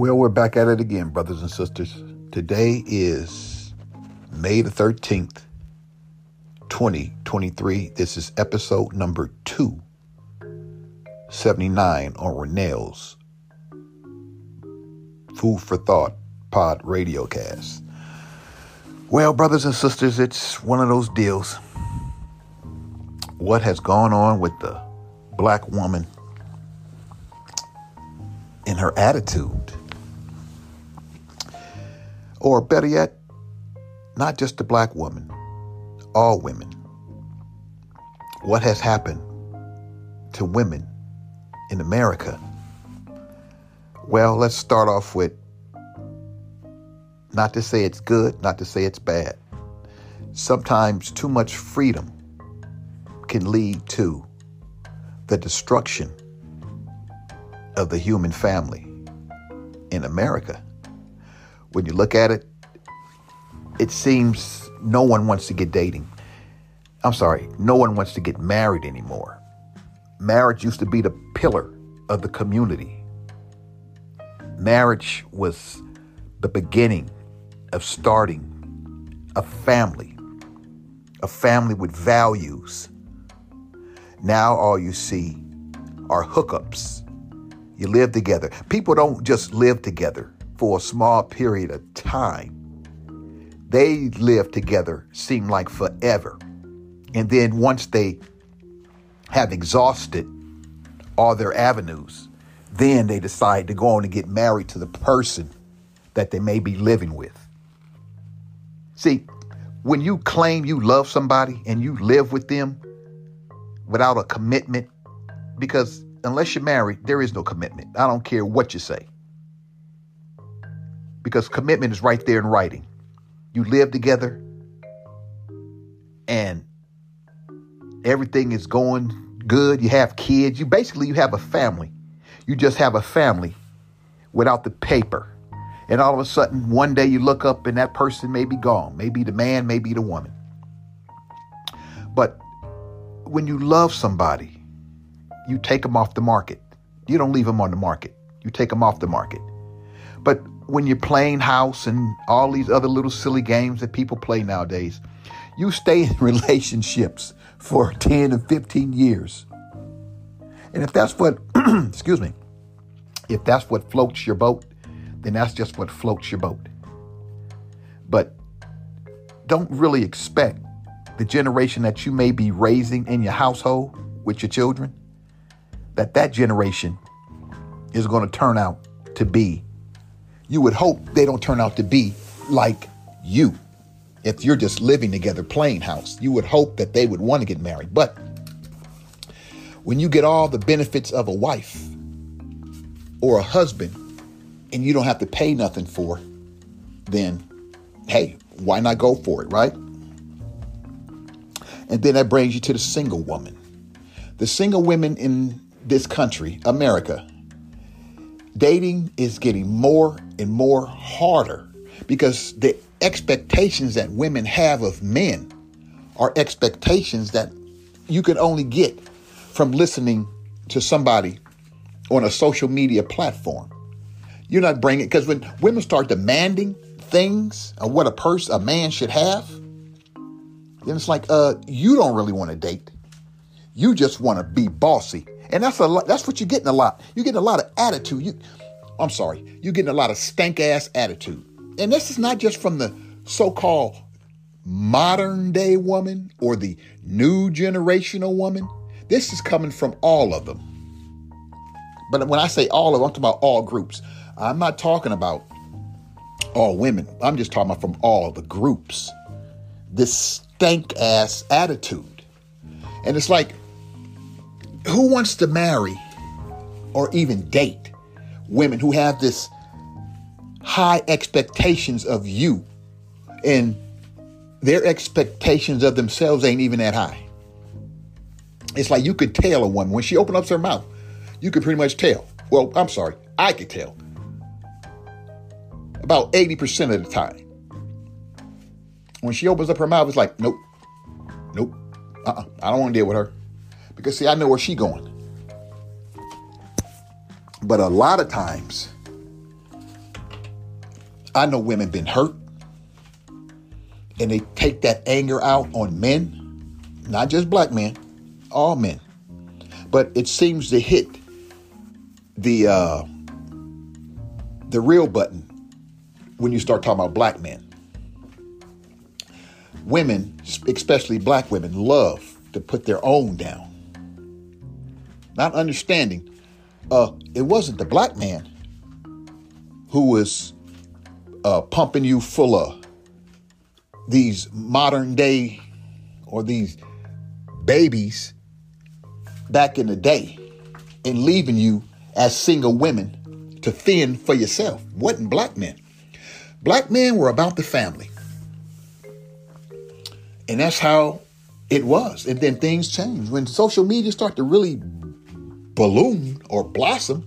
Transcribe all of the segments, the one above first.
Well, we're back at it again, brothers and sisters. Today is May the 13th, 2023. This is episode number 279 on Renell's Food for Thought Pod Radio Cast. Well, brothers and sisters, it's one of those deals. What has gone on with the black woman in her attitude? Or better yet, not just the black woman, all women. What has happened to women in America? Well, let's start off with not to say it's good, not to say it's bad. Sometimes too much freedom can lead to the destruction of the human family in America when you look at it, it seems no one wants to get dating. I'm sorry, no one wants to get married anymore. Marriage used to be the pillar of the community. Marriage was the beginning of starting a family, a family with values. Now all you see are hookups. You live together. People don't just live together for a small period of time. They live together, seem like forever. And then once they have exhausted all their avenues, then they decide to go on and get married to the person that they may be living with. See, when you claim you love somebody and you live with them without a commitment, because unless you're married, there is no commitment. I don't care what you say because commitment is right there in writing. You live together and everything is going good. You have kids. You basically you have a family. You just have a family without the paper. And all of a sudden, one day you look up and that person may be gone. Maybe the man, maybe the woman. But when you love somebody, you take them off the market. You don't leave them on the market. You take them off the market. But when you're playing house and all these other little silly games that people play nowadays, you stay in relationships for 10 and 15 years. And if that's what, excuse me, if that's what floats your boat, then that's just what floats your boat. But don't really expect the generation that you may be raising in your household with your children, that that generation is going to turn out to be you would hope they don't turn out to be like you. If you're just living together, playing house, you would hope that they would want to get married. But when you get all the benefits of a wife or a husband and you don't have to pay nothing for, then hey, why not go for it, right? And then that brings you to the single woman. The single women in this country, America, dating is getting more and more harder because the expectations that women have of men are expectations that you can only get from listening to somebody on a social media platform. You're not bringing because when women start demanding things of what a person, a man should have, then it's like, uh, you don't really want to date. You just want to be bossy. And that's a lot, that's what you're getting a lot. You're getting a lot of attitude. You I'm sorry, you're getting a lot of stank ass attitude. And this is not just from the so-called modern day woman or the new generational woman. This is coming from all of them. But when I say all of them, I'm talking about all groups. I'm not talking about all women. I'm just talking about from all the groups. This stank ass attitude. And it's like who wants to marry or even date women who have this high expectations of you and their expectations of themselves ain't even that high. It's like you could tell a woman when she opens up her mouth, you could pretty much tell. Well, I'm sorry, I could tell. About 80% of the time. When she opens up her mouth, it's like, nope, nope, uh-uh, I don't want to deal with her. Because see, I know where she going. But a lot of times, I know women been hurt and they take that anger out on men, not just black men, all men. But it seems to hit the uh, the real button when you start talking about black men. Women, especially black women, love to put their own down. Not understanding, uh, it wasn't the black man who was uh, pumping you full of these modern day or these babies back in the day and leaving you as single women to fend for yourself. Wasn't black men. Black men were about the family. And that's how it was. And then things changed. When social media started to really balloon or blossom,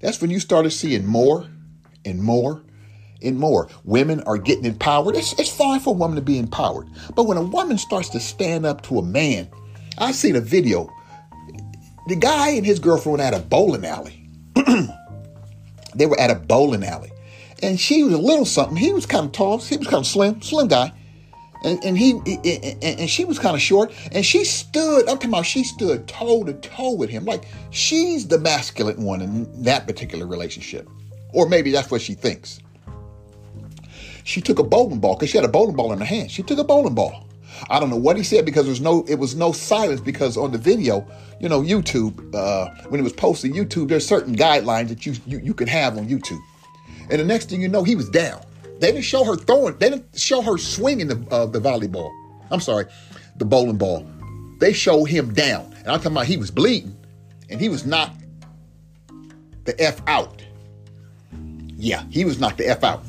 that's when you started seeing more and more and more. Women are getting empowered. It's, it's fine for a woman to be empowered. But when a woman starts to stand up to a man, I seen a video. The guy and his girlfriend at a bowling alley. they were at a bowling alley. And she was a little something. He was kind of tall. He was kind of slim, slim guy. And, and he and, and she was kind of short. And she stood, I'm talking about she stood toe to toe with him. Like she's the masculine one in that particular relationship. Or maybe that's what she thinks. She took a bowling ball because she had a bowling ball in her hand. She took a bowling ball. I don't know what he said because there's no it was no silence because on the video, you know, YouTube, uh, when it was posted YouTube, there's certain guidelines that you, you you can have on YouTube. And the next thing you know, he was down. They didn't show her throwing. They didn't show her swinging the uh, the volleyball. I'm sorry, the bowling ball. They showed him down, and I'm talking about he was bleeding, and he was knocked the f out. Yeah, he was knocked the f out.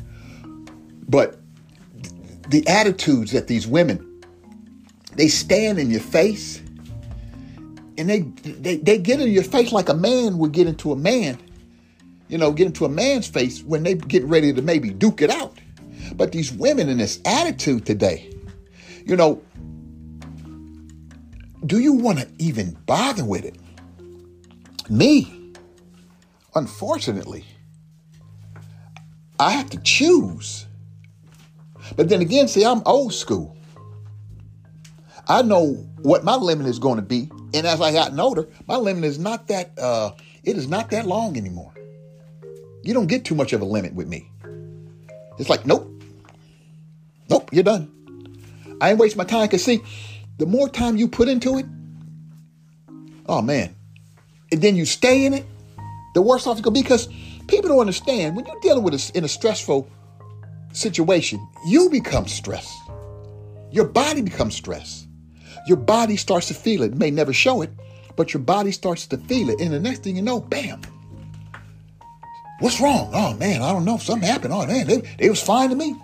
But the attitudes that these women they stand in your face and they, they they get in your face like a man would get into a man you know get into a man's face when they get ready to maybe duke it out but these women in this attitude today you know do you want to even bother with it me unfortunately i have to choose but then again, see, I'm old school. I know what my limit is going to be. And as I gotten older, my limit is not that uh, it is not that long anymore. You don't get too much of a limit with me. It's like, nope. Nope, you're done. I ain't waste my time because see, the more time you put into it, oh man, and then you stay in it, the worse off it's gonna be because people don't understand when you're dealing with a, in a stressful situation, you become stressed. Your body becomes stressed. Your body starts to feel it. it. May never show it, but your body starts to feel it. And the next thing you know, bam. What's wrong? Oh man, I don't know. Something happened. Oh man, they, they was fine to me.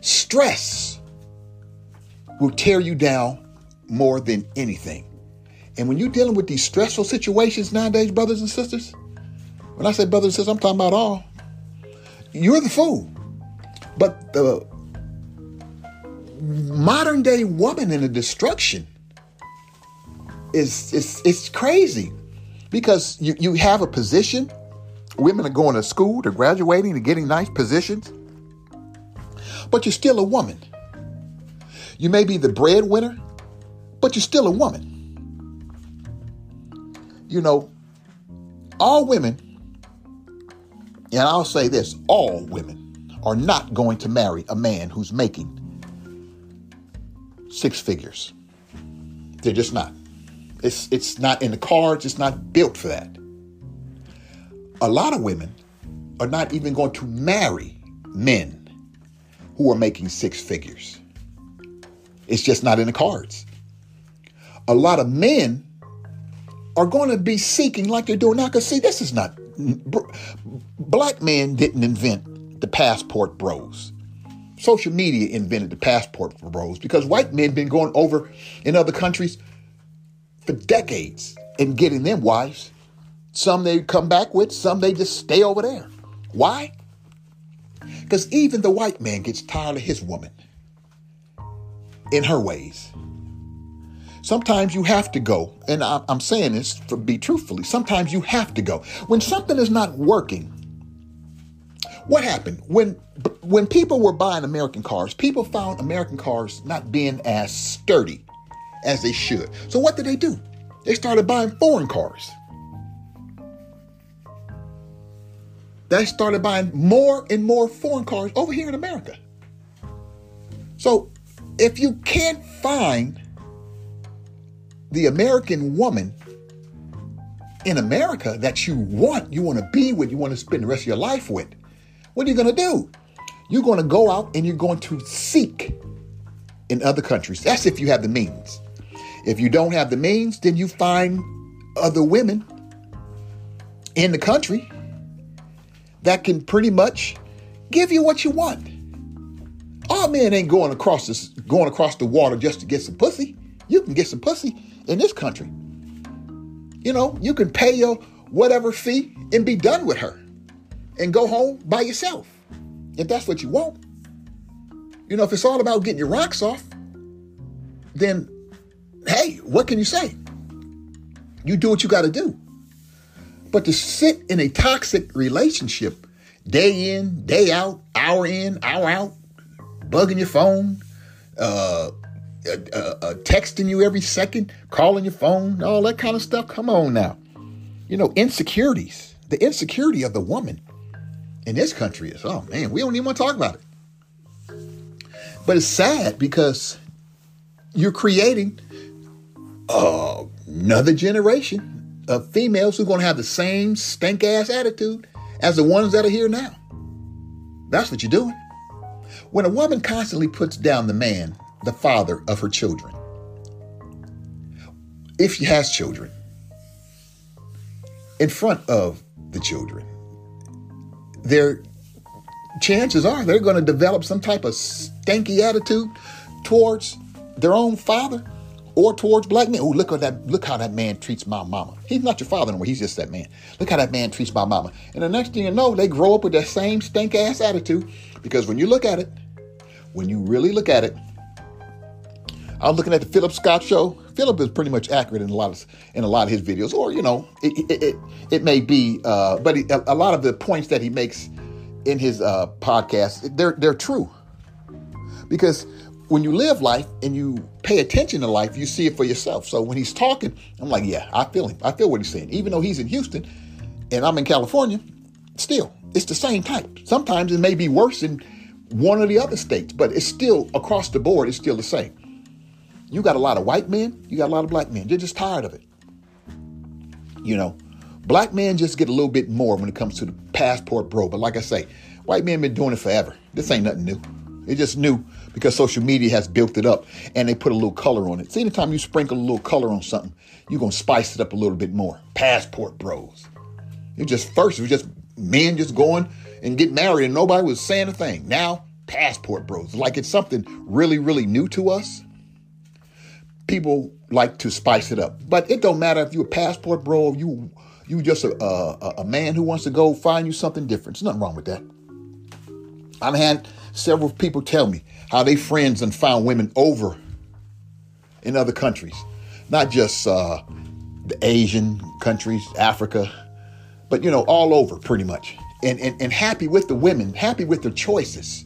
Stress will tear you down more than anything. And when you're dealing with these stressful situations nowadays, brothers and sisters, when I say brothers and sisters, I'm talking about all. You're the fool. But the modern day woman in the destruction is is it's crazy because you, you have a position. Women are going to school, they're graduating, they're getting nice positions, but you're still a woman. You may be the breadwinner, but you're still a woman. You know, all women, and I'll say this all women are not going to marry a man who's making six figures. They're just not. It's it's not in the cards, it's not built for that. A lot of women are not even going to marry men who are making six figures. It's just not in the cards. A lot of men are going to be seeking like they're doing now. Because, see, this is not, black men didn't invent the passport bros. Social media invented the passport bros because white men been going over in other countries for decades and getting them wives. Some they come back with, some they just stay over there. Why? Because even the white man gets tired of his woman in her ways. Sometimes you have to go, and I'm saying this to be truthfully. Sometimes you have to go. When something is not working, What happened when when people were buying American cars? People found American cars not being as sturdy as they should. So what did they do? They started buying foreign cars. They started buying more and more foreign cars over here in America. So if you can't find the American woman in America that you want, you want to be with, you want to spend the rest of your life with, what are you going to do? You're going to go out and you're going to seek in other countries. That's if you have the means. If you don't have the means, then you find other women in the country that can pretty much give you what you want. All men ain't going across this, going across the water just to get some pussy. You can get some pussy in this country. You know, you can pay your whatever fee and be done with her and go home by yourself if that's what you want. You know, if it's all about getting your rocks off, then hey, what can you say? You do what you got to do. But to sit in a toxic relationship day in, day out, hour in, hour out, bugging your phone, uh, uh, uh, uh, texting you every second, calling your phone, all that kind of stuff. Come on now. You know, insecurities, the insecurity of the woman in this country is, oh man, we don't even want to talk about it. But it's sad because you're creating uh, another generation of females who are going to have the same stank ass attitude as the ones that are here now. That's what you're doing. When a woman constantly puts down the man, the father of her children, if she has children, in front of the children, their chances are they're going to develop some type of stanky attitude towards their own father or towards black men. Oh, look at that! Look how that man treats my mama. He's not your father anymore. He's just that man. Look how that man treats my mama. And the next thing you know, they grow up with that same stank ass attitude. Because when you look at it, when you really look at it, I was looking at the Philip Scott show. Philip is pretty much accurate in a lot of in a lot of his videos, or you know, it it, it, it may be, uh, but a, a, lot of the points that he makes in his uh, podcast, they're they're true. Because when you live life and you pay attention to life, you see it for yourself. So when he's talking, I'm like, yeah, I feel him. I feel what he's saying. Even though he's in Houston and I'm in California, still, it's the same type. Sometimes it may be worse in one or the other states, but it's still across the board, it's still the same. You got a lot of white men, you got a lot of black men. They're just tired of it. You know, black men just get a little bit more when it comes to the passport bro. But like I say, white men been doing it forever. This ain't nothing new. It's just new because social media has built it up and they put a little color on it. See, anytime you sprinkle a little color on something, you're gonna spice it up a little bit more. Passport bros. It just first it was just men just going and get married and nobody was saying a thing. Now, passport bros. Like it's something really, really new to us people like to spice it up. But it don't matter if you're a passport bro, you you just a, a, a man who wants to go find you something different. There's nothing wrong with that. I've had several people tell me how they friends and found women over in other countries, not just uh, the Asian countries, Africa, but you know all over pretty much, and, and and happy with the women, happy with their choices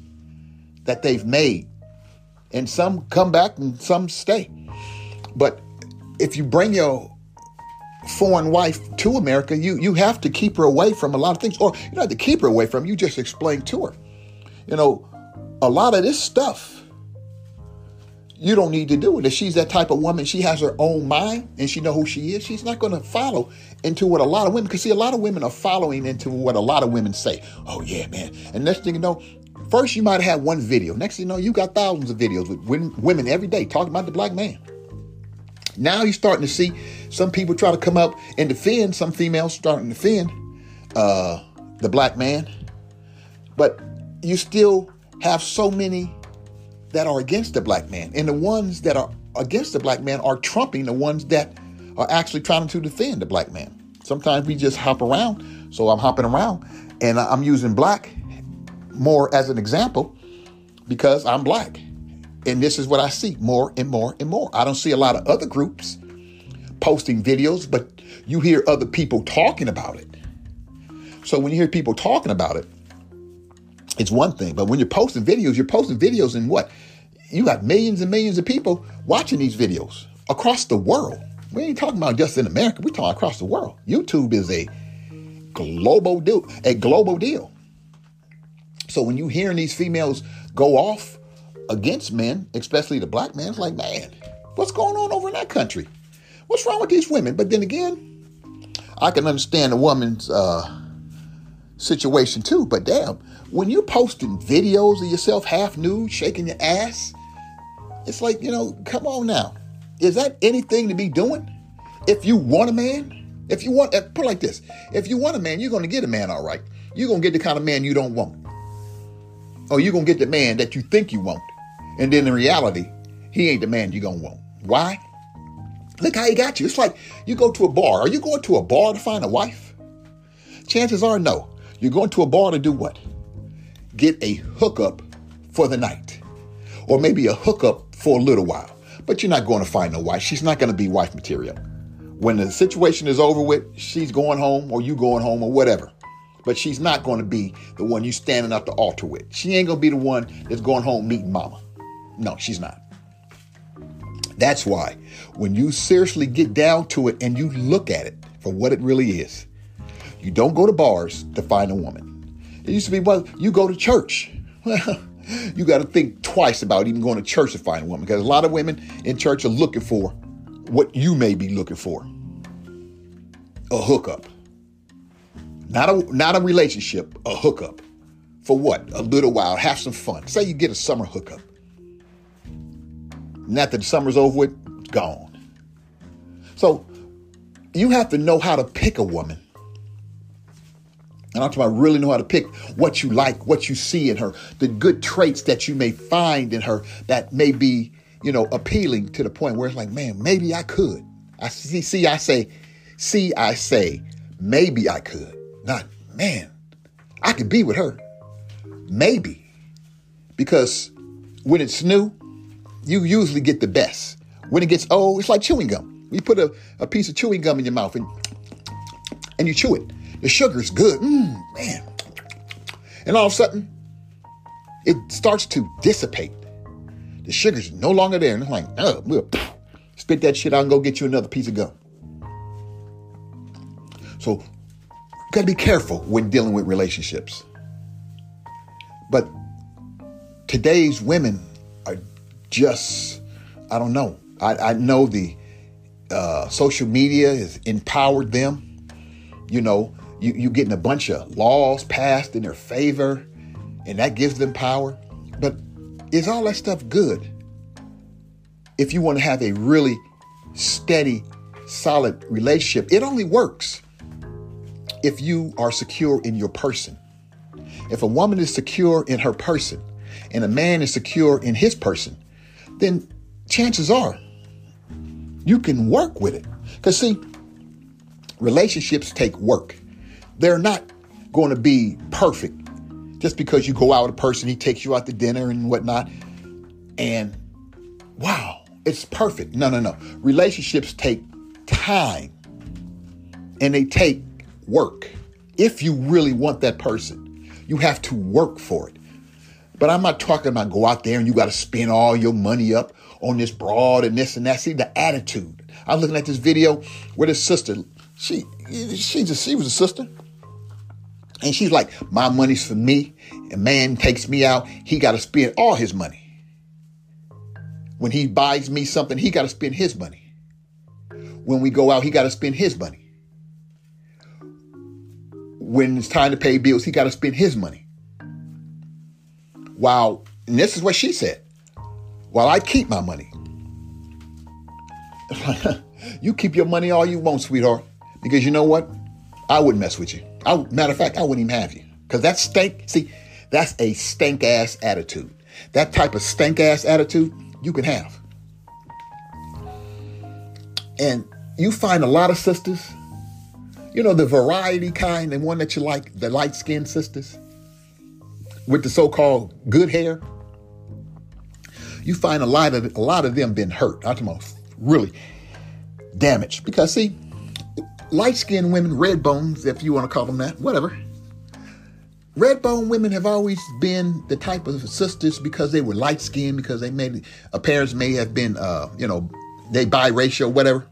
that they've made, and some come back and some stay. But if you bring your foreign wife to America, you you have to keep her away from a lot of things, or you don't have to keep her away from. You just explain to her, you know, a lot of this stuff. You don't need to do it. If she's that type of woman, she has her own mind and she know who she is. She's not going to follow into what a lot of women. Because see, a lot of women are following into what a lot of women say. Oh yeah, man. And next thing you know, first you might have one video. Next thing you know, you got thousands of videos with women every day talking about the black man. Now you're starting to see some people try to come up and defend, some females starting to defend uh, the black man. But you still have so many that are against the black man. And the ones that are against the black man are trumping the ones that are actually trying to defend the black man. Sometimes we just hop around. So I'm hopping around and I'm using black more as an example because I'm black. And this is what I see more and more and more. I don't see a lot of other groups posting videos, but you hear other people talking about it. So when you hear people talking about it, it's one thing. But when you're posting videos, you're posting videos in what? You got millions and millions of people watching these videos across the world. We ain't talking about just in America. We're talking across the world. YouTube is a global deal, a global deal. So when you hearing these females go off against men, especially the black men, it's like, man, what's going on over in that country? What's wrong with these women? But then again, I can understand a woman's uh, situation too. But damn, when you're posting videos of yourself half nude, shaking your ass, it's like, you know, come on now. Is that anything to be doing? If you want a man, if you want, put like this if you want a man, you're going to get a man all right. You're going to get the kind of man you don't want. Or you're going to get the man that you think you want. And then in reality, he ain't the man you're going to want. Why? Look how he got you. It's like you go to a bar. Are you going to a bar to find a wife? Chances are no. You're going to a bar to do what? Get a hookup for the night. Or maybe a hookup for a little while. But you're not going to find no wife. She's not going to be wife material. When the situation is over with, she's going home or you going home or whatever. But she's not going to be the one you standing at the altar with. She ain't going to be the one that's going home meeting mama. No, she's not. That's why when you seriously get down to it and you look at it for what it really is, you don't go to bars to find a woman. It used to be, well, you go to church. Well, you got to think twice about even going to church to find a woman because a lot of women in church are looking for what you may be looking for a hookup. Not a not a relationship, a hookup. For what? A little while, have some fun. Say you get a summer hookup. Not that the summer's over with, it's gone. So you have to know how to pick a woman. And I'm talking about really know how to pick what you like, what you see in her, the good traits that you may find in her that may be, you know, appealing to the point where it's like, man, maybe I could. I see, see, I say, see, I say, maybe I could. Not, man, I could be with her. Maybe. Because when it's new, you usually get the best. When it gets old, it's like chewing gum. You put a, a piece of chewing gum in your mouth and and you chew it. The sugar's good. Mmm, man. And all of a sudden, it starts to dissipate. The sugar's no longer there. And it's like, oh, we'll spit that shit out and go get you another piece of gum. So, you gotta be careful when dealing with relationships. But today's women are just, I don't know. I, I know the uh, social media has empowered them. You know, you, you getting a bunch of laws passed in their favor, and that gives them power. But is all that stuff good? If you want to have a really steady, solid relationship, it only works if you are secure in your person. If a woman is secure in her person and a man is secure in his person, then chances are you can work with it. Because, see, relationships take work. They're not going to be perfect just because you go out with a person, he takes you out to dinner and whatnot, and wow, it's perfect. No, no, no. Relationships take time and they take work. If you really want that person, you have to work for it. But I'm not talking about go out there and you got to spend all your money up on this broad and this and that. See the attitude. I'm looking at this video where this sister, she, she's a, she was a sister. And she's like, my money's for me. A man takes me out, he got to spend all his money. When he buys me something, he got to spend his money. When we go out, he got to spend his money. When it's time to pay bills, he got to spend his money. While, and this is what she said, while I keep my money. you keep your money all you want, sweetheart. Because you know what? I wouldn't mess with you. I, matter of fact, I wouldn't even have you. Because that stank, see, that's a stank ass attitude. That type of stank ass attitude you can have. And you find a lot of sisters, you know, the variety kind, the one that you like, the light skinned sisters with the so called good hair. You find a lot of a lot of them been hurt. I'm about really damaged. Because see, light skinned women, red bones, if you want to call them that, whatever, red bone women have always been the type of sisters because they were light skinned, because they uh, parents may have been, uh, you know, they biracial, whatever,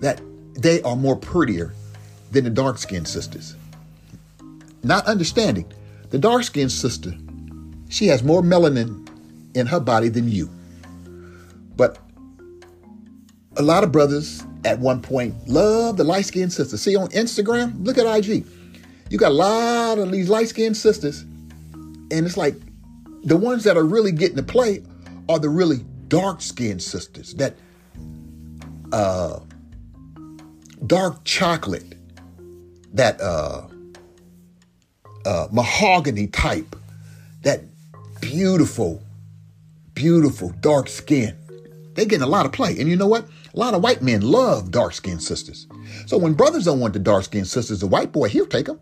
that they are more prettier than the dark skinned sisters. Not understanding, the dark skinned sister, she has more melanin in her body than you. But a lot of brothers at one point love the light skinned sisters. See on Instagram, look at IG. You got a lot of these light skinned sisters, and it's like the ones that are really getting to play are the really dark skinned sisters that uh dark chocolate that uh uh mahogany type that beautiful beautiful dark skin they getting a lot of play and you know what a lot of white men love dark skinned sisters so when brothers don't want the dark skinned sisters the white boy he'll take them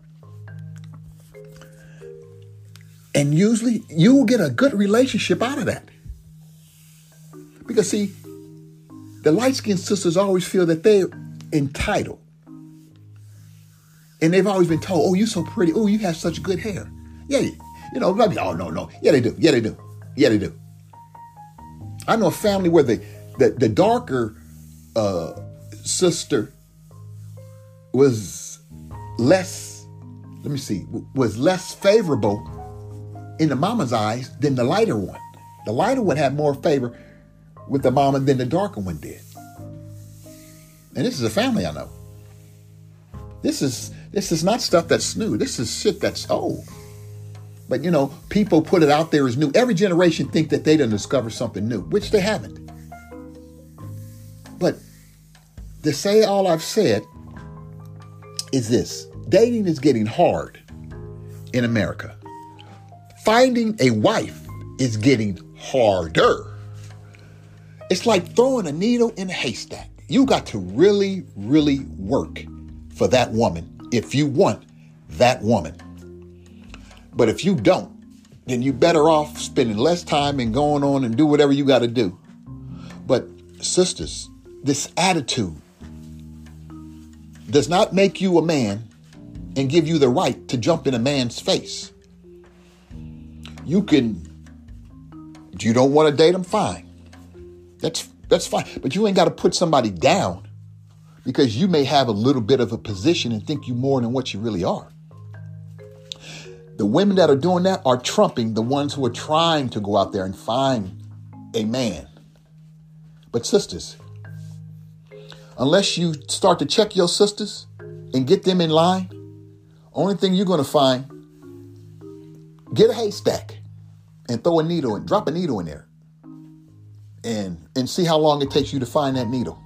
and usually you will get a good relationship out of that because, see, the light skinned sisters always feel that they're entitled. And they've always been told, oh, you're so pretty. Oh, you have such good hair. Yeah, you know, oh, no, no. Yeah, they do. Yeah, they do. Yeah, they do. I know a family where the, the, the darker uh, sister was less, let me see, was less favorable in the mama's eyes than the lighter one. The lighter one had more favor with the mama than the darker one did. And this is a family I know. This is this is not stuff that's new. This is shit that's old. But you know, people put it out there as new. Every generation think that they done discovered something new, which they haven't. But to say all I've said is this dating is getting hard in America. Finding a wife is getting harder. It's like throwing a needle in a haystack. You got to really, really work for that woman if you want that woman. But if you don't, then you're better off spending less time and going on and do whatever you got to do. But sisters, this attitude does not make you a man and give you the right to jump in a man's face. You can, you don't want to date him, fine. That's that's fine. But you ain't got to put somebody down because you may have a little bit of a position and think you more than what you really are. The women that are doing that are trumping the ones who are trying to go out there and find a man. But sisters, unless you start to check your sisters and get them in line, only thing you're going to find, get a haystack and throw a needle and drop a needle in there and and see how long it takes you to find that needle.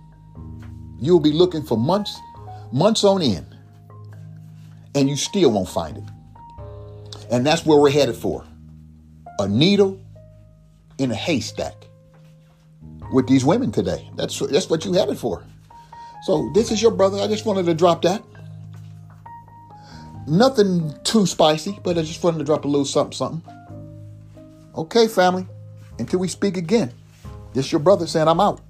You'll be looking for months, months on end, and you still won't find it. And that's where we're headed for. A needle in a haystack with these women today. That's that's what you headed for. So this is your brother. I just wanted to drop that. Nothing too spicy, but I just wanted to drop a little something, something. Okay, family. Until we speak again. This your brother saying I'm out.